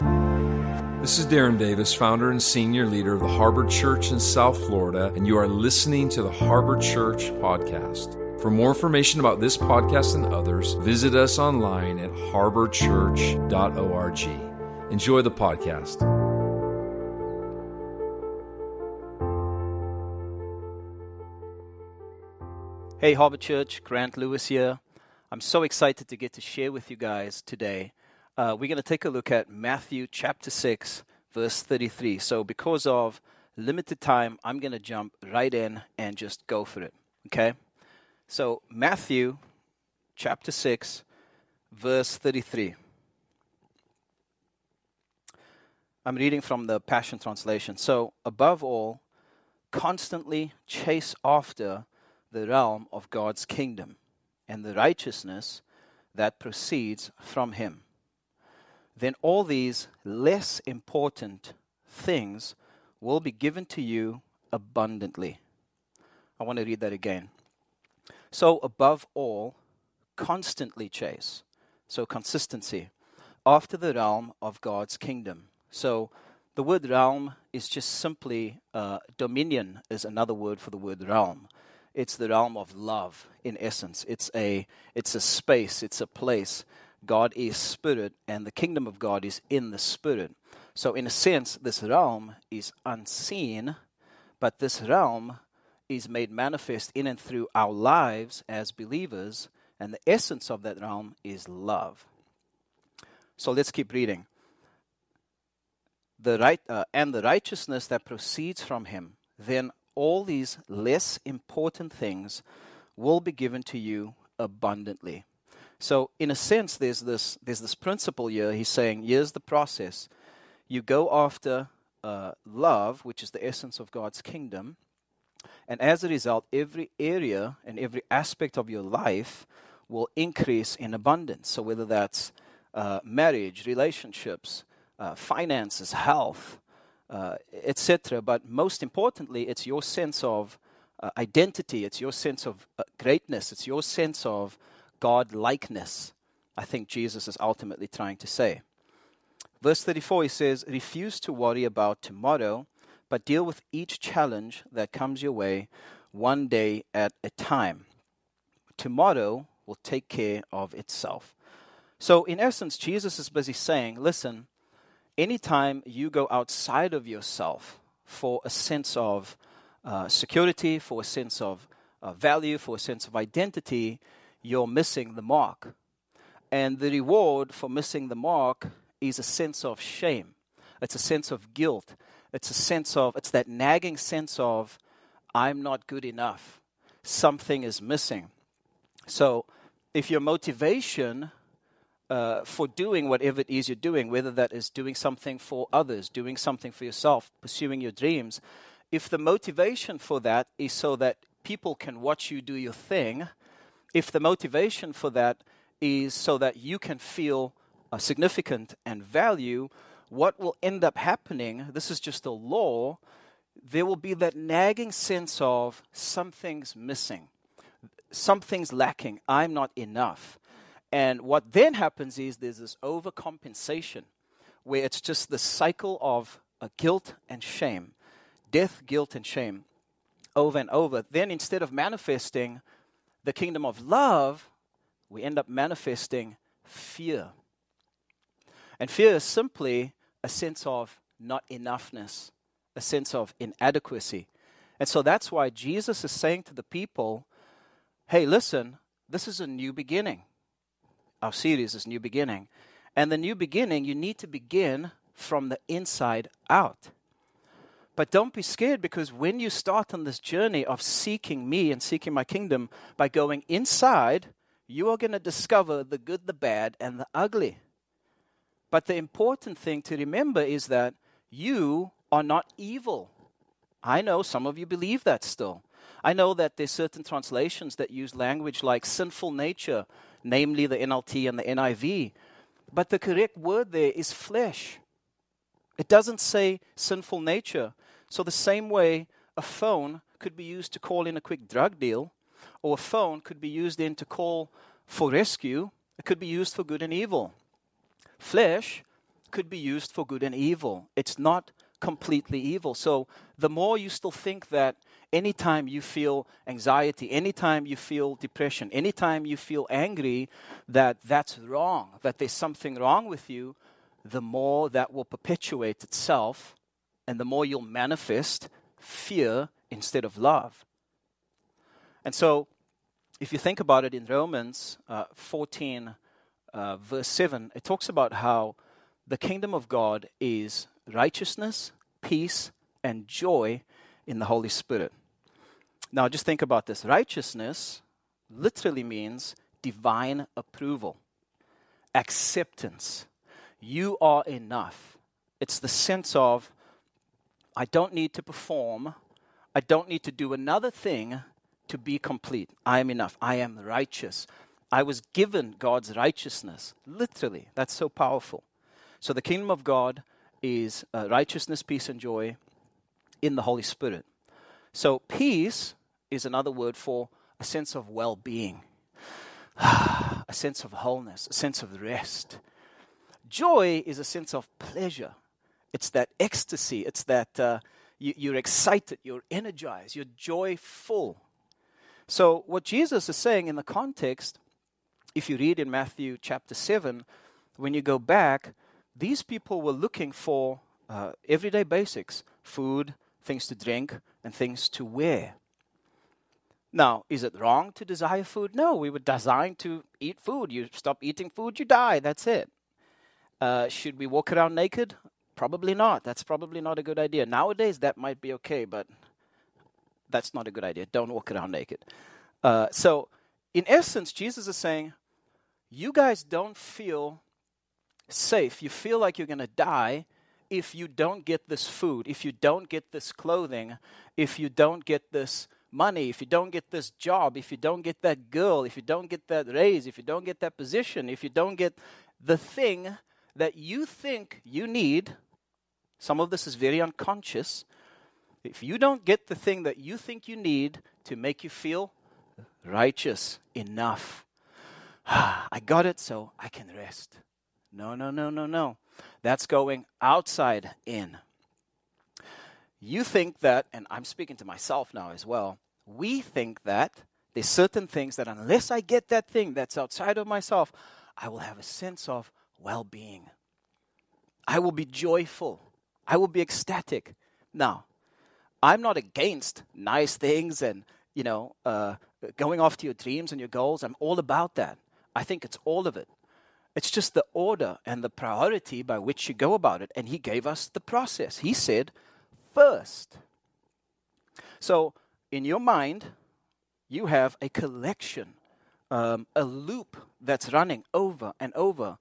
This is Darren Davis, founder and senior leader of the Harbor Church in South Florida, and you are listening to the Harbor Church Podcast. For more information about this podcast and others, visit us online at harborchurch.org. Enjoy the podcast. Hey, Harbor Church, Grant Lewis here. I'm so excited to get to share with you guys today. Uh, we're going to take a look at Matthew chapter 6, verse 33. So, because of limited time, I'm going to jump right in and just go for it. Okay? So, Matthew chapter 6, verse 33. I'm reading from the Passion Translation. So, above all, constantly chase after the realm of God's kingdom and the righteousness that proceeds from Him. Then all these less important things will be given to you abundantly. I want to read that again. So, above all, constantly chase. So, consistency after the realm of God's kingdom. So, the word realm is just simply uh, dominion, is another word for the word realm it's the realm of love in essence it's a it's a space it's a place god is spirit and the kingdom of god is in the spirit. So in a sense this realm is unseen but this realm is made manifest in and through our lives as believers and the essence of that realm is love. So let's keep reading. The right uh, and the righteousness that proceeds from him then all these less important things will be given to you abundantly. So, in a sense, there's this, there's this principle here. He's saying, here's the process. You go after uh, love, which is the essence of God's kingdom. And as a result, every area and every aspect of your life will increase in abundance. So, whether that's uh, marriage, relationships, uh, finances, health, uh, etc. But most importantly, it's your sense of uh, identity, it's your sense of uh, greatness, it's your sense of God likeness. I think Jesus is ultimately trying to say. Verse 34, he says, Refuse to worry about tomorrow, but deal with each challenge that comes your way one day at a time. Tomorrow will take care of itself. So, in essence, Jesus is busy saying, Listen, anytime you go outside of yourself for a sense of uh, security, for a sense of uh, value, for a sense of identity, you're missing the mark. And the reward for missing the mark is a sense of shame. It's a sense of guilt. It's a sense of, it's that nagging sense of, I'm not good enough. Something is missing. So, if your motivation uh, for doing whatever it is you're doing, whether that is doing something for others, doing something for yourself, pursuing your dreams, if the motivation for that is so that people can watch you do your thing, if the motivation for that is so that you can feel significant and value, what will end up happening, this is just a law, there will be that nagging sense of something's missing, something's lacking, I'm not enough. And what then happens is there's this overcompensation where it's just the cycle of uh, guilt and shame, death, guilt, and shame over and over. Then instead of manifesting the kingdom of love, we end up manifesting fear. And fear is simply a sense of not enoughness, a sense of inadequacy. And so that's why Jesus is saying to the people, hey, listen, this is a new beginning our series is a New Beginning. And the new beginning, you need to begin from the inside out. But don't be scared because when you start on this journey of seeking me and seeking my kingdom by going inside, you are going to discover the good, the bad, and the ugly. But the important thing to remember is that you are not evil. I know some of you believe that still. I know that there's certain translations that use language like sinful nature namely the NLT and the NIV. But the correct word there is flesh. It doesn't say sinful nature. So, the same way a phone could be used to call in a quick drug deal, or a phone could be used in to call for rescue, it could be used for good and evil. Flesh could be used for good and evil. It's not completely evil. So the more you still think that anytime you feel anxiety, anytime you feel depression, anytime you feel angry, that that's wrong, that there's something wrong with you, the more that will perpetuate itself and the more you'll manifest fear instead of love. And so, if you think about it in Romans uh, 14, uh, verse 7, it talks about how the kingdom of God is righteousness, peace, and joy in the Holy Spirit. Now, just think about this. Righteousness literally means divine approval, acceptance. You are enough. It's the sense of, I don't need to perform, I don't need to do another thing to be complete. I am enough. I am righteous. I was given God's righteousness. Literally, that's so powerful. So, the kingdom of God is uh, righteousness, peace, and joy in the Holy Spirit. So, peace is another word for a sense of well being, a sense of wholeness, a sense of rest. Joy is a sense of pleasure. It's that ecstasy. It's that uh, you, you're excited, you're energized, you're joyful. So, what Jesus is saying in the context, if you read in Matthew chapter 7, when you go back, these people were looking for uh, everyday basics food, things to drink, and things to wear. Now, is it wrong to desire food? No, we were designed to eat food. You stop eating food, you die. That's it. Uh, should we walk around naked? Probably not. That's probably not a good idea. Nowadays, that might be okay, but that's not a good idea. Don't walk around naked. Uh, so, in essence, Jesus is saying, you guys don't feel safe. You feel like you're going to die if you don't get this food, if you don't get this clothing, if you don't get this money, if you don't get this job, if you don't get that girl, if you don't get that raise, if you don't get that position, if you don't get the thing that you think you need, some of this is very unconscious. If you don't get the thing that you think you need to make you feel righteous enough, I got it, so I can rest. No, no, no, no, no. That's going outside in. You think that, and I'm speaking to myself now as well, we think that there's certain things that unless I get that thing that's outside of myself, I will have a sense of well being. I will be joyful. I will be ecstatic. Now, I'm not against nice things and, you know, uh, going after your dreams and your goals. I'm all about that. I think it's all of it. It's just the order and the priority by which you go about it. And he gave us the process. He said, first. So, in your mind, you have a collection, um, a loop that's running over and over.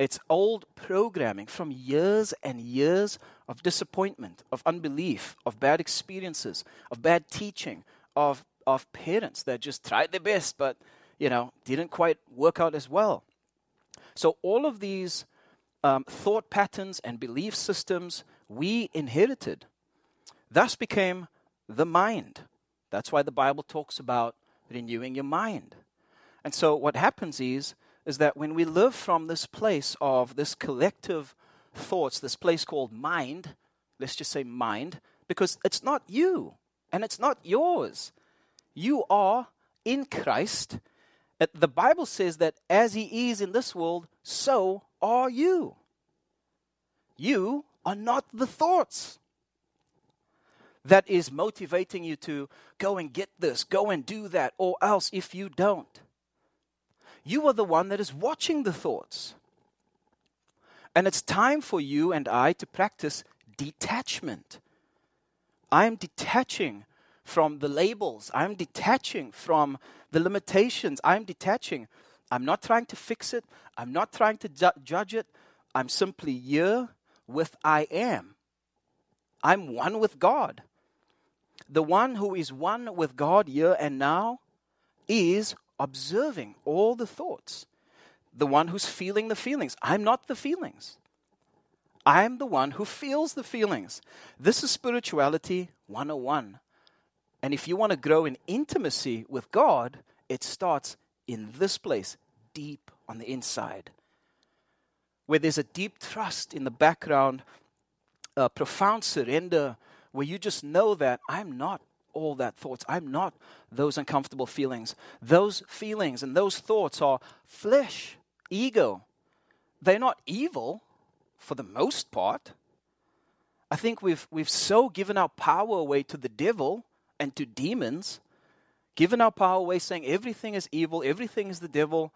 It's old programming from years and years of disappointment, of unbelief, of bad experiences, of bad teaching, of, of parents that just tried their best but, you know, didn't quite work out as well. So, all of these um, thought patterns and belief systems we inherited thus became the mind. That's why the Bible talks about renewing your mind. And so, what happens is, is that when we live from this place of this collective thoughts, this place called mind, let's just say mind, because it's not you and it's not yours. You are in Christ uh, the Bible says that as He is in this world, so are you. You are not the thoughts that is motivating you to go and get this, go and do that, or else if you don't. You are the one that is watching the thoughts. And it's time for you and I to practice detachment. I am detaching from the labels, I'm detaching from the limitations. I'm detaching. I'm not trying to fix it. I'm not trying to ju- judge it. I'm simply here with I am. I'm one with God. The one who is one with God here and now is observing all the thoughts. The one who's feeling the feelings. I'm not the feelings. I'm the one who feels the feelings. This is spirituality 101. And if you want to grow in intimacy with God, it starts in this place, deep on the inside. where there's a deep trust in the background, a profound surrender, where you just know that I'm not all that thoughts. I'm not those uncomfortable feelings. Those feelings and those thoughts are flesh, ego. They're not evil for the most part. I think we've, we've so given our power away to the devil and to demons, given our power away saying everything is evil, everything is the devil,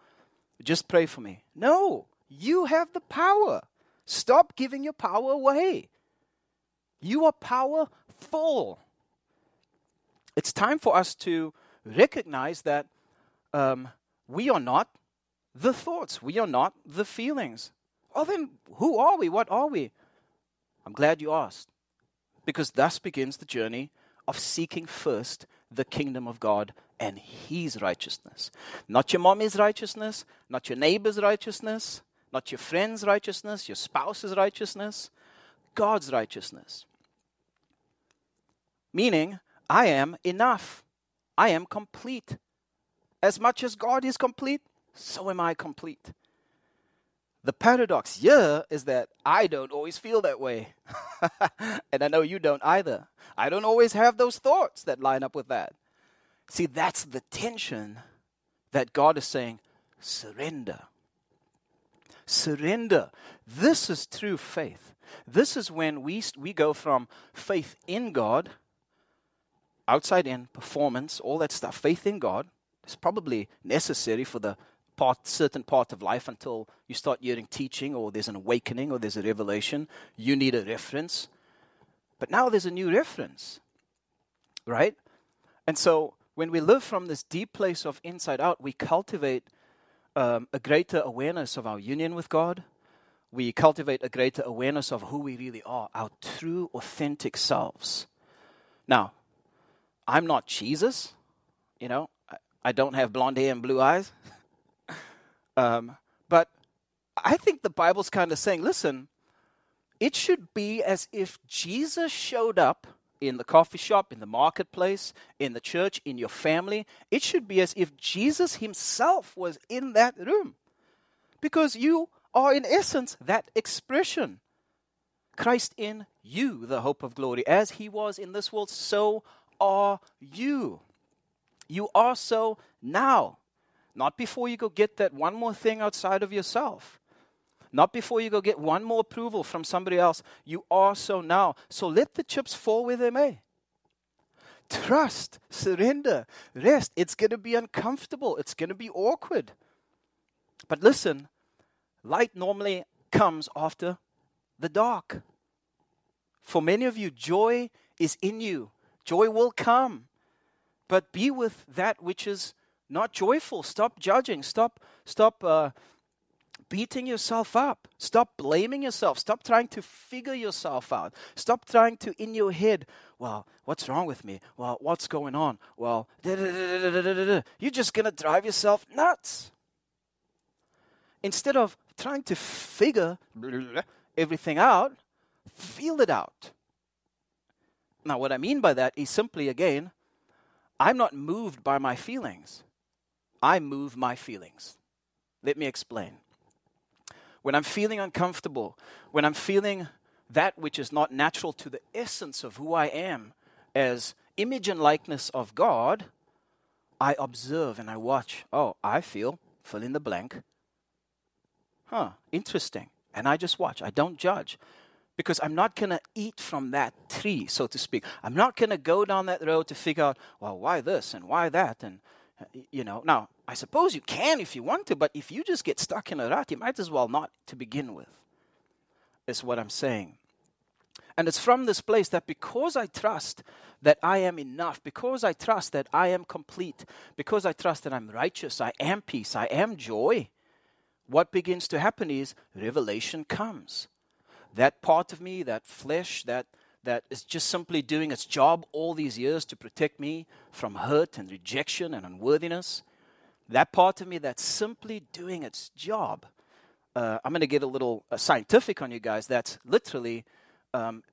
just pray for me. No, you have the power. Stop giving your power away. You are powerful. It's time for us to recognize that um, we are not the thoughts, we are not the feelings. Well, then, who are we? What are we? I'm glad you asked. Because thus begins the journey of seeking first the kingdom of God and His righteousness. Not your mommy's righteousness, not your neighbor's righteousness, not your friend's righteousness, your spouse's righteousness, God's righteousness. Meaning, I am enough. I am complete. As much as God is complete, so am I complete. The paradox here is that I don't always feel that way. and I know you don't either. I don't always have those thoughts that line up with that. See, that's the tension that God is saying surrender. Surrender. This is true faith. This is when we, we go from faith in God outside in, performance, all that stuff, faith in God is probably necessary for the part, certain part of life until you start hearing teaching or there's an awakening or there's a revelation. You need a reference. But now there's a new reference, right? And so when we live from this deep place of inside out, we cultivate um, a greater awareness of our union with God. We cultivate a greater awareness of who we really are, our true, authentic selves. Now, I'm not Jesus. You know, I, I don't have blonde hair and blue eyes. um, but I think the Bible's kind of saying, listen, it should be as if Jesus showed up in the coffee shop, in the marketplace, in the church, in your family. It should be as if Jesus himself was in that room. Because you are, in essence, that expression. Christ in you, the hope of glory. As he was in this world, so are you. You are so now. Not before you go get that one more thing outside of yourself. Not before you go get one more approval from somebody else. You are so now. So let the chips fall where they may. Trust, surrender, rest. It's going to be uncomfortable, it's going to be awkward. But listen, light normally comes after the dark. For many of you, joy is in you. Joy will come. But be with that which is not joyful. Stop judging. Stop, stop uh, beating yourself up. Stop blaming yourself. Stop trying to figure yourself out. Stop trying to, in your head, well, what's wrong with me? Well, what's going on? Well, you're just going to drive yourself nuts. Instead of trying to figure everything out, feel it out. Now, what I mean by that is simply, again, I'm not moved by my feelings. I move my feelings. Let me explain. When I'm feeling uncomfortable, when I'm feeling that which is not natural to the essence of who I am as image and likeness of God, I observe and I watch. Oh, I feel, fill in the blank. Huh, interesting. And I just watch. I don't judge because I'm not going to eat from that tree, so to speak. I'm not going to go down that road to figure out, well, why this and why that. And, you know, now, I suppose you can if you want to, but if you just get stuck in a rut, you might as well not to begin with, is what I'm saying. And it's from this place that because I trust that I am enough, because I trust that I am complete, because I trust that I'm righteous, I am peace, I am joy, what begins to happen is revelation comes that part of me, that flesh, that, that is just simply doing its job all these years to protect me from hurt and rejection and unworthiness, that part of me that's simply doing its job. Uh, I'm going to get a little uh, scientific on you guys. That's literally um,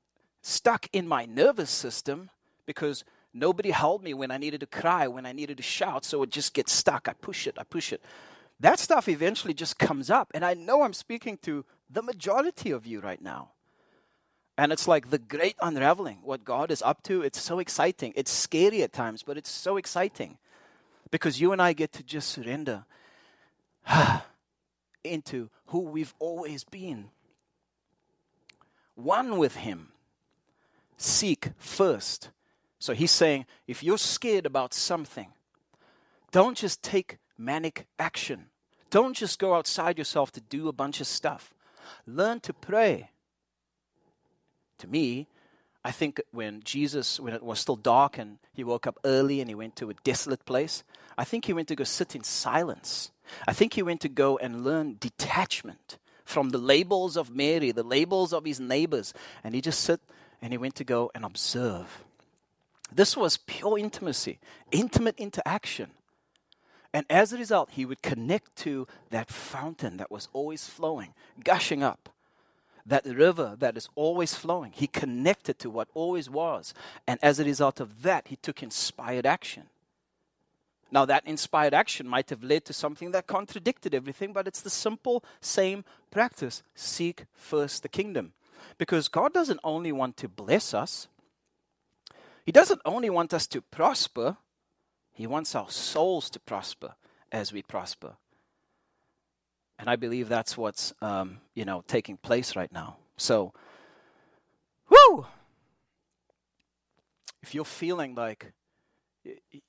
stuck in my nervous system because nobody held me when I needed to cry, when I needed to shout, so it just gets stuck. I push it, I push it. That stuff eventually just comes up, and I know I'm speaking to the majority of you right now. And it's like the great unraveling, what God is up to. It's so exciting. It's scary at times, but it's so exciting because you and I get to just surrender into who we've always been. One with Him. Seek first. So He's saying, if you're scared about something, don't just take manic action. Don't just go outside yourself to do a bunch of stuff. Learn to pray. To me, I think when Jesus, when it was still dark and he woke up early and he went to a desolate place, I think he went to go sit in silence. I think he went to go and learn detachment from the labels of Mary, the labels of his neighbors. And he just sit and he went to go and observe. This was pure intimacy, intimate interaction. And as a result, he would connect to that fountain that was always flowing, gushing up. That river that is always flowing. He connected to what always was. And as a result of that, he took inspired action. Now, that inspired action might have led to something that contradicted everything, but it's the simple, same practice seek first the kingdom. Because God doesn't only want to bless us, He doesn't only want us to prosper, he wants our souls to prosper as we prosper. And I believe that's what's, um, you know, taking place right now. So! If you're feeling like,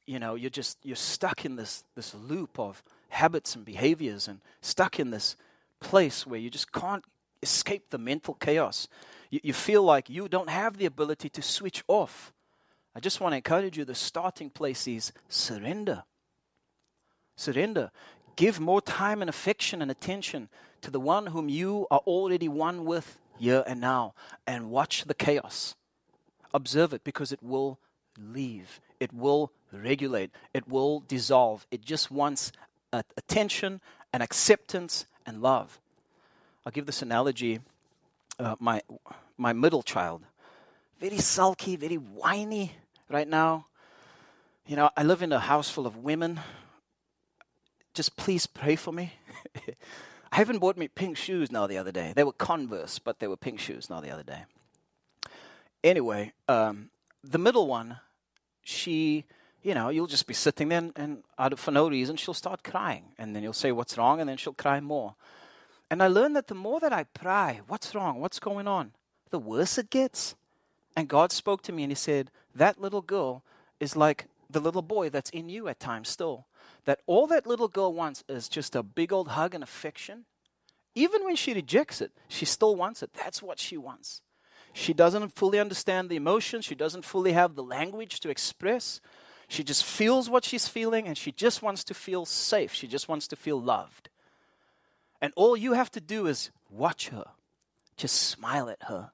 you know, you're just, you're stuck in this, this loop of habits and behaviors and stuck in this place where you just can't escape the mental chaos. You, you feel like you don't have the ability to switch off I just want to encourage you the starting place is surrender. Surrender. Give more time and affection and attention to the one whom you are already one with here and now and watch the chaos. Observe it because it will leave, it will regulate, it will dissolve. It just wants attention and acceptance and love. I'll give this analogy. Uh, my, my middle child, very sulky, very whiny, right now. You know, I live in a house full of women. Just please pray for me. I haven't bought me pink shoes now the other day. They were Converse, but they were pink shoes now the other day. Anyway, um, the middle one, she, you know, you'll just be sitting there and, and out of, for no reason, she'll start crying. And then you'll say, What's wrong? And then she'll cry more. And I learned that the more that I pry, What's wrong? What's going on? The worse it gets. And God spoke to me and He said, That little girl is like the little boy that's in you at times still. That all that little girl wants is just a big old hug and affection. Even when she rejects it, she still wants it. That's what she wants. She doesn't fully understand the emotions, she doesn't fully have the language to express. She just feels what she's feeling and she just wants to feel safe. She just wants to feel loved. And all you have to do is watch her, just smile at her,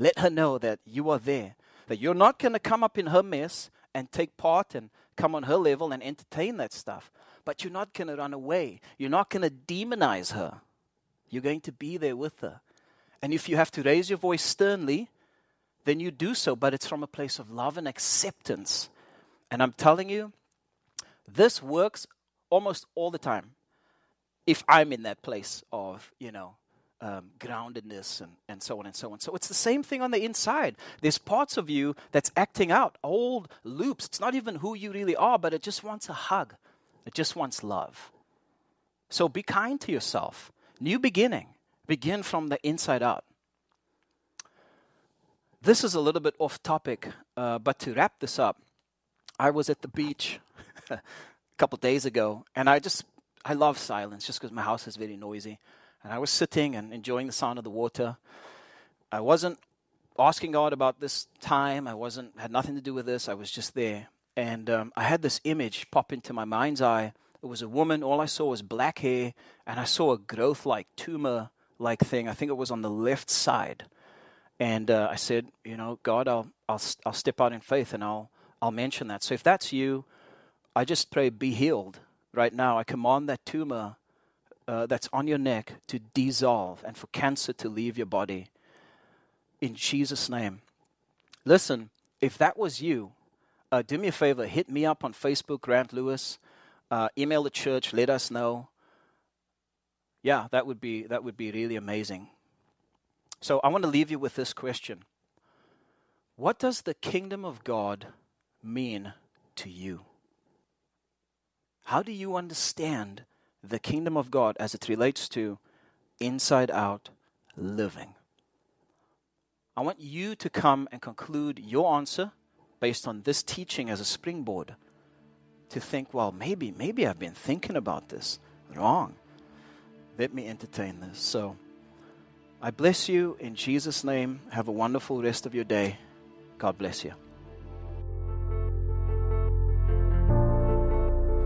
let her know that you are there, that you're not going to come up in her mess and take part and come on her level and entertain that stuff. But you're not going to run away. You're not going to demonize her. You're going to be there with her. And if you have to raise your voice sternly, then you do so, but it's from a place of love and acceptance. And I'm telling you, this works almost all the time. If I'm in that place of, you know, um, groundedness and, and so on and so on. So it's the same thing on the inside. There's parts of you that's acting out old loops. It's not even who you really are, but it just wants a hug, it just wants love. So be kind to yourself. New beginning. Begin from the inside out. This is a little bit off topic, uh, but to wrap this up, I was at the beach a couple days ago, and I just I love silence just because my house is very noisy. And I was sitting and enjoying the sound of the water. I wasn't asking God about this time. I wasn't had nothing to do with this. I was just there, and um, I had this image pop into my mind's eye. It was a woman. All I saw was black hair, and I saw a growth-like tumor-like thing. I think it was on the left side. And uh, I said, you know, God, I'll I'll I'll step out in faith, and I'll I'll mention that. So if that's you, I just pray, be healed right now. I command that tumor uh, that's on your neck to dissolve and for cancer to leave your body. In Jesus' name. Listen, if that was you, uh, do me a favor, hit me up on Facebook, Grant Lewis. Uh, email the church, let us know. yeah, that would be that would be really amazing. So I want to leave you with this question. What does the kingdom of God mean to you? How do you understand the kingdom of God as it relates to inside out living? I want you to come and conclude your answer based on this teaching as a springboard to think, well, maybe, maybe I've been thinking about this wrong. Let me entertain this. So I bless you in Jesus' name. Have a wonderful rest of your day. God bless you.